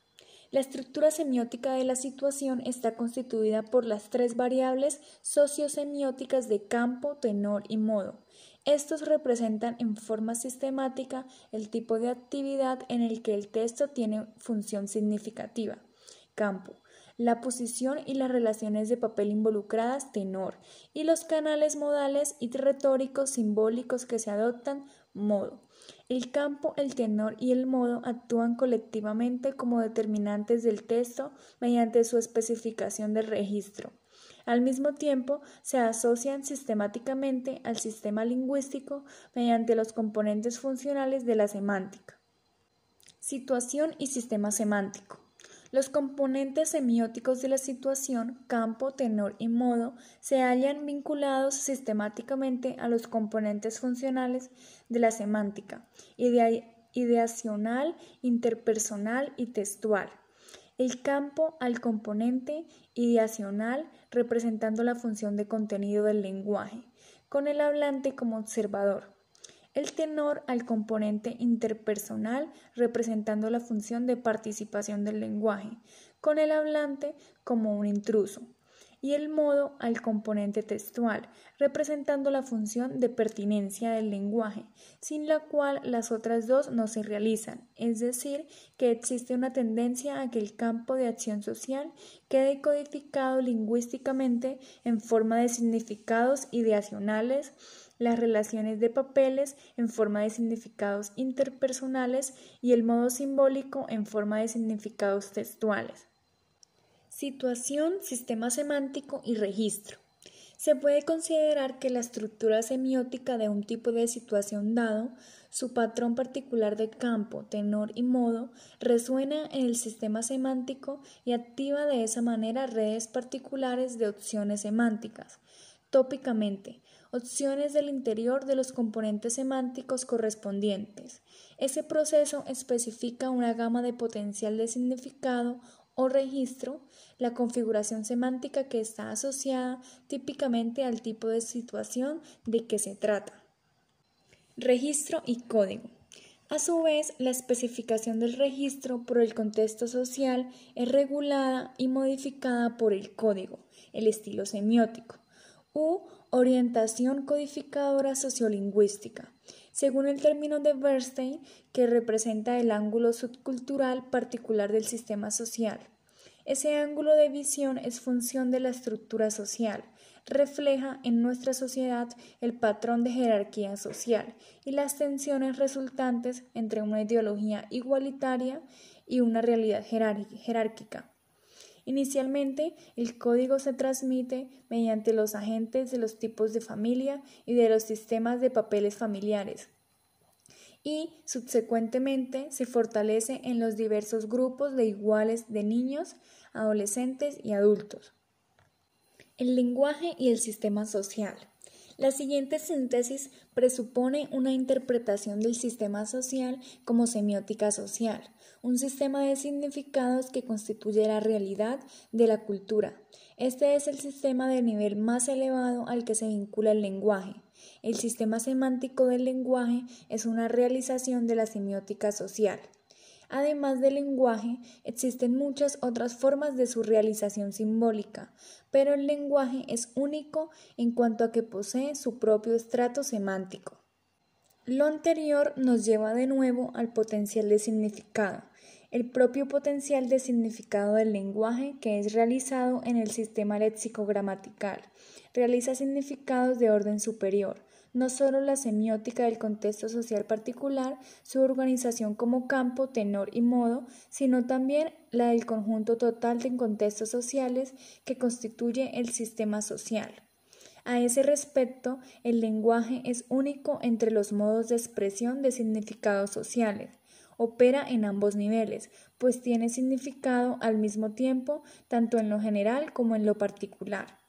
La estructura semiótica de la situación está constituida por las tres variables sociosemióticas de campo, tenor y modo. Estos representan en forma sistemática el tipo de actividad en el que el texto tiene función significativa. Campo, la posición y las relaciones de papel involucradas tenor, y los canales modales y retóricos simbólicos que se adoptan modo. El campo, el tenor y el modo actúan colectivamente como determinantes del texto mediante su especificación del registro. Al mismo tiempo, se asocian sistemáticamente al sistema lingüístico mediante los componentes funcionales de la semántica. Situación y sistema semántico. Los componentes semióticos de la situación, campo, tenor y modo, se hallan vinculados sistemáticamente a los componentes funcionales de la semántica, ideacional, interpersonal y textual. El campo al componente ideacional representando la función de contenido del lenguaje, con el hablante como observador el tenor al componente interpersonal representando la función de participación del lenguaje, con el hablante como un intruso, y el modo al componente textual, representando la función de pertinencia del lenguaje, sin la cual las otras dos no se realizan, es decir, que existe una tendencia a que el campo de acción social quede codificado lingüísticamente en forma de significados ideacionales, las relaciones de papeles en forma de significados interpersonales y el modo simbólico en forma de significados textuales. Situación, sistema semántico y registro. Se puede considerar que la estructura semiótica de un tipo de situación dado, su patrón particular de campo, tenor y modo, resuena en el sistema semántico y activa de esa manera redes particulares de opciones semánticas. Tópicamente, opciones del interior de los componentes semánticos correspondientes. Ese proceso especifica una gama de potencial de significado o registro, la configuración semántica que está asociada típicamente al tipo de situación de que se trata. Registro y código. A su vez, la especificación del registro por el contexto social es regulada y modificada por el código, el estilo semiótico, u orientación codificadora sociolingüística, según el término de Bernstein, que representa el ángulo subcultural particular del sistema social. Ese ángulo de visión es función de la estructura social, refleja en nuestra sociedad el patrón de jerarquía social y las tensiones resultantes entre una ideología igualitaria y una realidad jerárquica. Inicialmente, el código se transmite mediante los agentes de los tipos de familia y de los sistemas de papeles familiares. y subsecuentemente se fortalece en los diversos grupos de iguales de niños, adolescentes y adultos. El lenguaje y el sistema social. La siguiente síntesis presupone una interpretación del sistema social como semiótica social, un sistema de significados que constituye la realidad de la cultura. Este es el sistema de nivel más elevado al que se vincula el lenguaje. El sistema semántico del lenguaje es una realización de la semiótica social. Además del lenguaje, existen muchas otras formas de su realización simbólica, pero el lenguaje es único en cuanto a que posee su propio estrato semántico. Lo anterior nos lleva de nuevo al potencial de significado, el propio potencial de significado del lenguaje que es realizado en el sistema léxico-gramatical. Realiza significados de orden superior, no solo la semiótica del contexto social particular, su organización como campo, tenor y modo, sino también la del conjunto total de contextos sociales que constituye el sistema social. A ese respecto, el lenguaje es único entre los modos de expresión de significados sociales. Opera en ambos niveles, pues tiene significado al mismo tiempo tanto en lo general como en lo particular.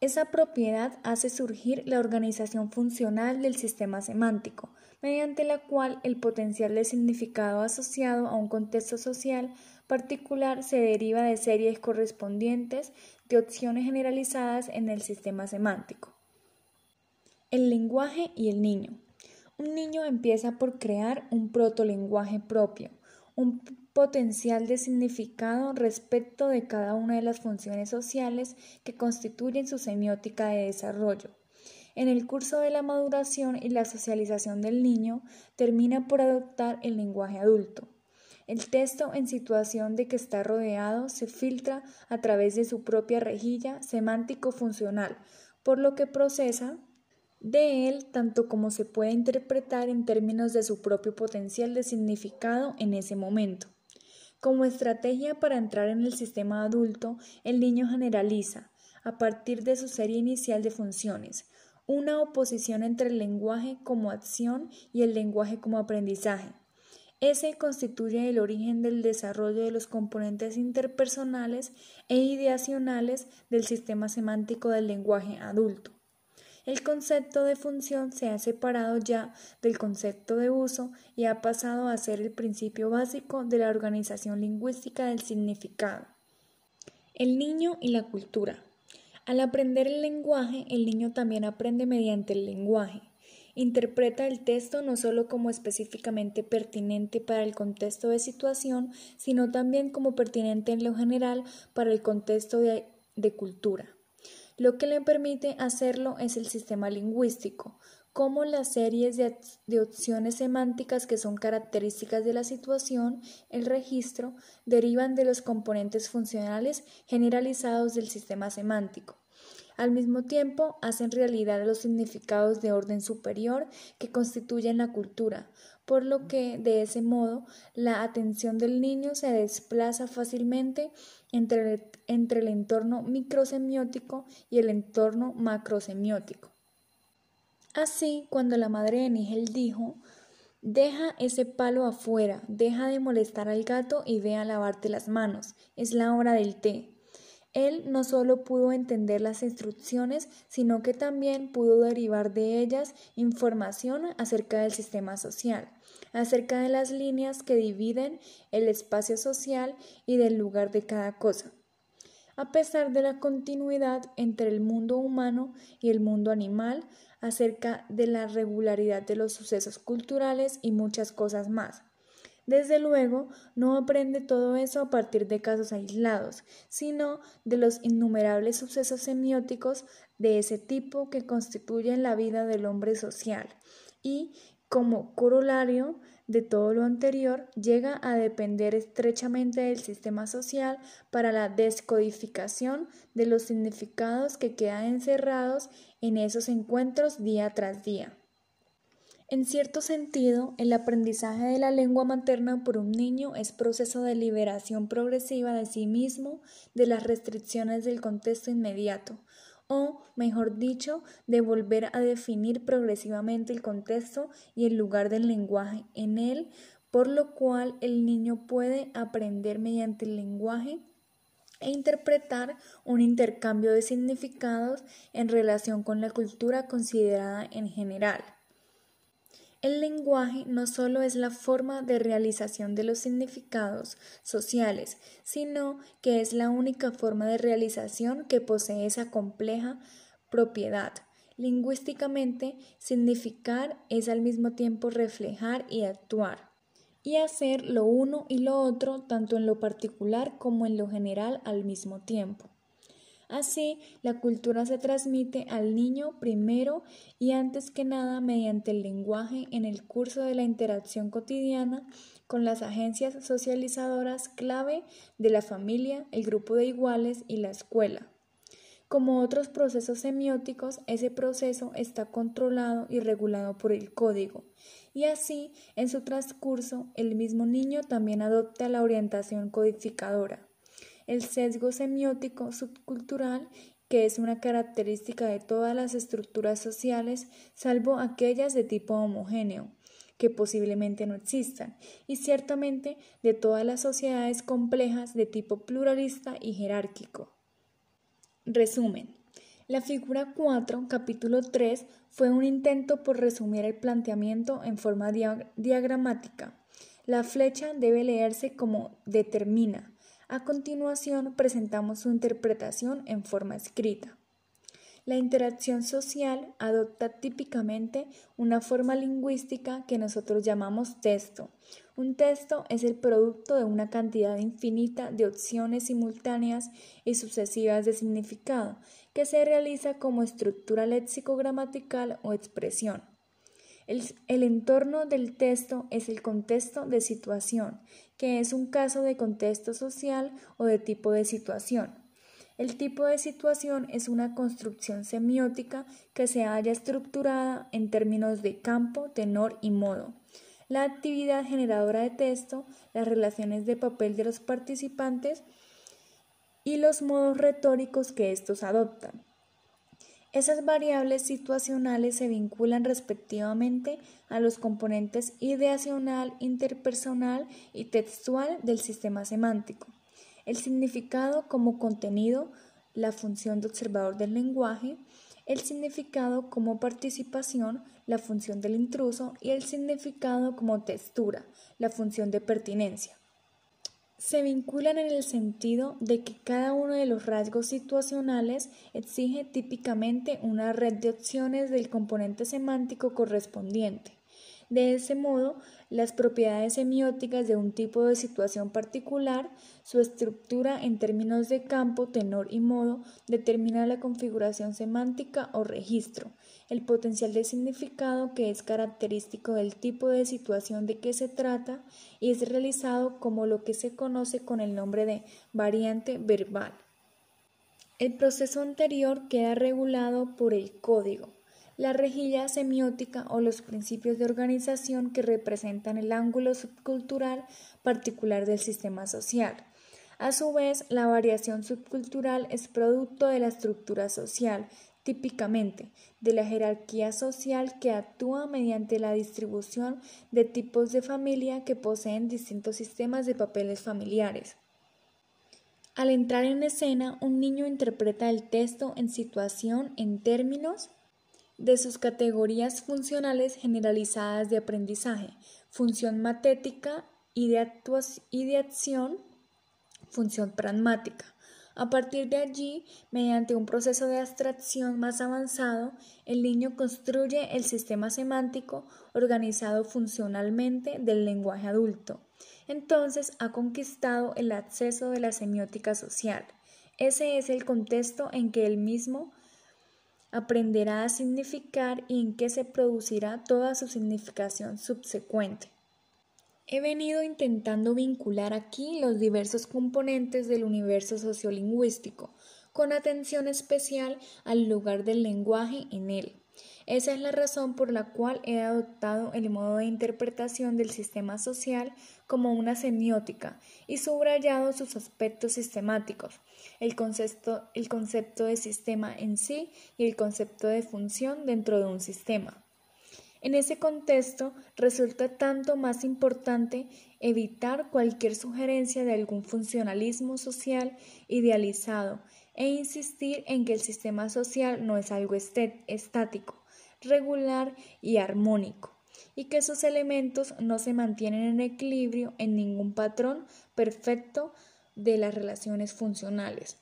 Esa propiedad hace surgir la organización funcional del sistema semántico, mediante la cual el potencial de significado asociado a un contexto social particular se deriva de series correspondientes de opciones generalizadas en el sistema semántico. El lenguaje y el niño. Un niño empieza por crear un protolenguaje propio, un potencial de significado respecto de cada una de las funciones sociales que constituyen su semiótica de desarrollo. En el curso de la maduración y la socialización del niño, termina por adoptar el lenguaje adulto. El texto en situación de que está rodeado se filtra a través de su propia rejilla semántico-funcional, por lo que procesa de él tanto como se puede interpretar en términos de su propio potencial de significado en ese momento. Como estrategia para entrar en el sistema adulto, el niño generaliza, a partir de su serie inicial de funciones, una oposición entre el lenguaje como acción y el lenguaje como aprendizaje. Ese constituye el origen del desarrollo de los componentes interpersonales e ideacionales del sistema semántico del lenguaje adulto. El concepto de función se ha separado ya del concepto de uso y ha pasado a ser el principio básico de la organización lingüística del significado. El niño y la cultura. Al aprender el lenguaje, el niño también aprende mediante el lenguaje. Interpreta el texto no solo como específicamente pertinente para el contexto de situación, sino también como pertinente en lo general para el contexto de, de cultura. Lo que le permite hacerlo es el sistema lingüístico, como las series de, opciones semánticas que son características de la situación, el registro, derivan de los componentes funcionales generalizados del sistema semántico. Al mismo tiempo, hacen realidad los significados de orden superior que constituyen la cultura, por lo que, de ese modo, la atención del niño se desplaza fácilmente entre el, entorno microsemiótico y el entorno macrosemiótico. Así, cuando la madre de Nigel dijo, Deja ese palo afuera, deja de molestar al gato y ve a lavarte las manos, es la hora del té. Él no solo pudo entender las instrucciones, sino que también pudo derivar de ellas información acerca del sistema social, acerca de las líneas que dividen el espacio social y del lugar de cada cosa. A pesar de la continuidad entre el mundo humano y el mundo animal, acerca de la regularidad de los sucesos culturales y muchas cosas más. Desde luego, no aprende todo eso a partir de casos aislados, sino de los innumerables sucesos semióticos de ese tipo que constituyen la vida del hombre social y, como corolario de todo lo anterior, llega a depender estrechamente del sistema social para la descodificación de los significados que quedan encerrados en esos encuentros día tras día. En cierto sentido, el aprendizaje de la lengua materna por un niño es proceso de liberación progresiva de sí mismo de las restricciones del contexto inmediato, o, mejor dicho, de volver a definir progresivamente el contexto y el lugar del lenguaje en él, por lo cual el niño puede aprender mediante el lenguaje e interpretar un intercambio de significados en relación con la cultura considerada en general. El lenguaje no solo es la forma de realización de los significados sociales, sino que es la única forma de realización que posee esa compleja propiedad. Lingüísticamente, significar es al mismo tiempo reflejar y actuar y hacer lo uno y lo otro tanto en lo particular como en lo general al mismo tiempo. Así, la cultura se transmite al niño primero y antes que nada mediante el lenguaje en el curso de la interacción cotidiana con las agencias socializadoras clave de la familia, el grupo de iguales y la escuela. Como otros procesos semióticos, ese proceso está controlado y regulado por el código, y así, en su transcurso, el mismo niño también adopta la orientación codificadora. El sesgo semiótico subcultural, que es una característica de todas las estructuras sociales, salvo aquellas de tipo homogéneo, que posiblemente no existan, y ciertamente de todas las sociedades complejas de tipo pluralista y jerárquico. Resumen. La figura 4, capítulo 3, fue un intento por resumir el planteamiento en forma diagramática. La flecha debe leerse como determina. A continuación presentamos su interpretación en forma escrita. La interacción social adopta típicamente una forma lingüística que nosotros llamamos texto. Un texto es el producto de una cantidad infinita de opciones simultáneas y sucesivas de significado que se realiza como estructura léxico-gramatical o expresión. El, el, entorno del texto es el contexto de situación, que es un caso de contexto social o de tipo de situación. El tipo de situación es una construcción semiótica que se halla estructurada en términos de campo, tenor y modo. La actividad generadora de texto, las relaciones de papel de los participantes, y los modos retóricos que estos adoptan. Esas variables situacionales se vinculan respectivamente a los componentes ideacional, interpersonal y textual del sistema semántico. El significado como contenido, la función de observador del lenguaje, el significado como participación, la función del intruso y el significado como textura, la función de pertinencia se vinculan en el sentido de que cada uno de los rasgos situacionales exige típicamente una red de opciones del componente semántico correspondiente. De ese modo, las propiedades semióticas de un tipo de situación particular, su estructura en términos de campo, tenor y modo, determina la configuración semántica o registro, el potencial de significado que es característico del tipo de situación de que se trata y es realizado como lo que se conoce con el nombre de variante verbal. El proceso anterior queda regulado por el código, la rejilla semiótica o los principios de organización que representan el ángulo subcultural particular del sistema social. A su vez, la variación subcultural es producto de la estructura social, típicamente de la jerarquía social que actúa mediante la distribución de tipos de familia que poseen distintos sistemas de papeles familiares. Al entrar en escena, un niño interpreta el texto en situación en términos de sus categorías funcionales generalizadas de aprendizaje, función matética y de, acción, función pragmática. A partir de allí, mediante un proceso de abstracción más avanzado, el niño construye el sistema semántico organizado funcionalmente del lenguaje adulto. Entonces ha conquistado el acceso de la semiótica social. Ese es el contexto en que él mismo aprenderá a significar y en qué se producirá toda su significación subsecuente. He venido intentando vincular aquí los diversos componentes del universo sociolingüístico, con atención especial al lugar del lenguaje en él. Esa es la razón por la cual he adoptado el modo de interpretación del sistema social como una semiótica y subrayado sus aspectos sistemáticos, el concepto, el concepto de sistema en sí y el concepto de función dentro de un sistema. En ese contexto resulta tanto más importante evitar cualquier sugerencia de algún funcionalismo social idealizado e insistir en que el sistema social no es algo estático, regular y armónico, y que sus elementos no se mantienen en equilibrio en ningún patrón perfecto de las relaciones funcionales.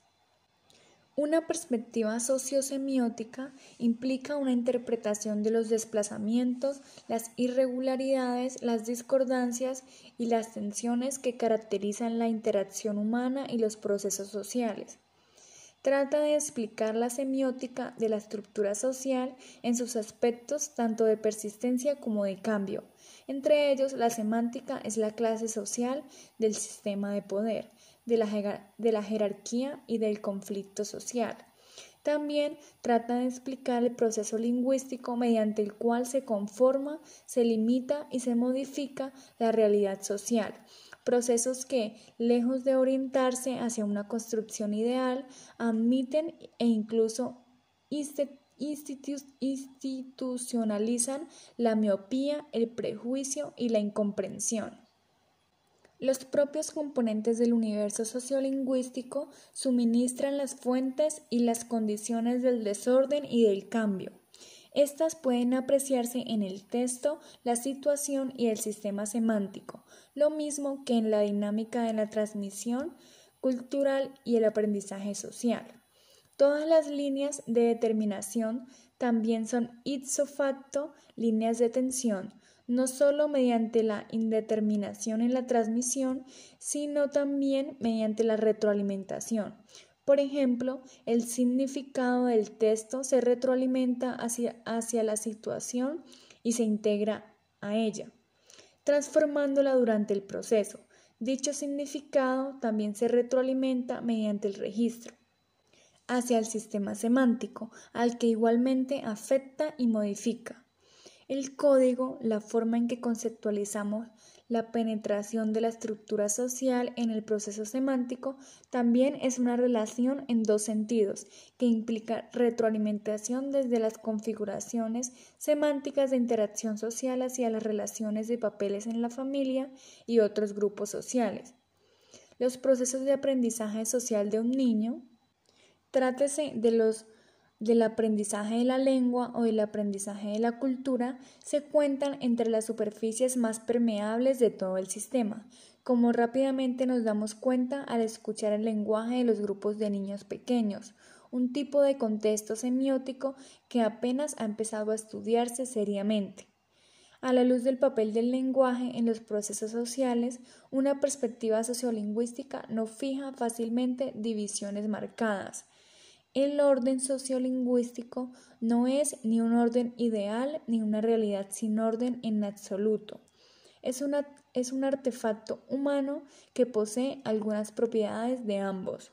Una perspectiva sociosemiótica implica una interpretación de los desplazamientos, las irregularidades, las discordancias y las tensiones que caracterizan la interacción humana y los procesos sociales. Trata de explicar la semiótica de la estructura social en sus aspectos tanto de persistencia como de cambio. Entre ellos, la semántica es la clase social del sistema de poder, de la, de la jerarquía y del conflicto social. También trata de explicar el proceso lingüístico mediante el cual se conforma, se limita y se modifica la realidad social, procesos que, lejos de orientarse hacia una construcción ideal, admiten e incluso institucionalizan la miopía, el prejuicio y la incomprensión. Los propios componentes del universo sociolingüístico suministran las fuentes y las condiciones del desorden y del cambio. Estas pueden apreciarse en el texto, la situación y el sistema semántico, lo mismo que en la dinámica de la transmisión cultural y el aprendizaje social. Todas las líneas de determinación también son ipso facto líneas de tensión, no solo mediante la indeterminación en la transmisión, sino también mediante la retroalimentación. Por ejemplo, el significado del texto se retroalimenta hacia, hacia la situación y se integra a ella transformándola durante el proceso. Dicho significado también se retroalimenta mediante el registro hacia el sistema semántico, al que igualmente afecta y modifica. El código, la forma en que conceptualizamos la penetración de la estructura social en el proceso semántico también es una relación en dos sentidos, que implica retroalimentación desde las configuraciones semánticas de interacción social hacia las relaciones de papeles en la familia y otros grupos sociales. Los procesos de aprendizaje social de un niño, trátese de los del aprendizaje de la lengua o del aprendizaje de la cultura se cuentan entre las superficies más permeables de todo el sistema, como rápidamente nos damos cuenta al escuchar el lenguaje de los grupos de niños pequeños, un tipo de contexto semiótico que apenas ha empezado a estudiarse seriamente. A la luz del papel del lenguaje en los procesos sociales, una perspectiva sociolingüística no fija fácilmente divisiones marcadas, el orden sociolingüístico no es ni un orden ideal ni una realidad sin orden en absoluto. Es, es un artefacto humano que posee algunas propiedades de ambos.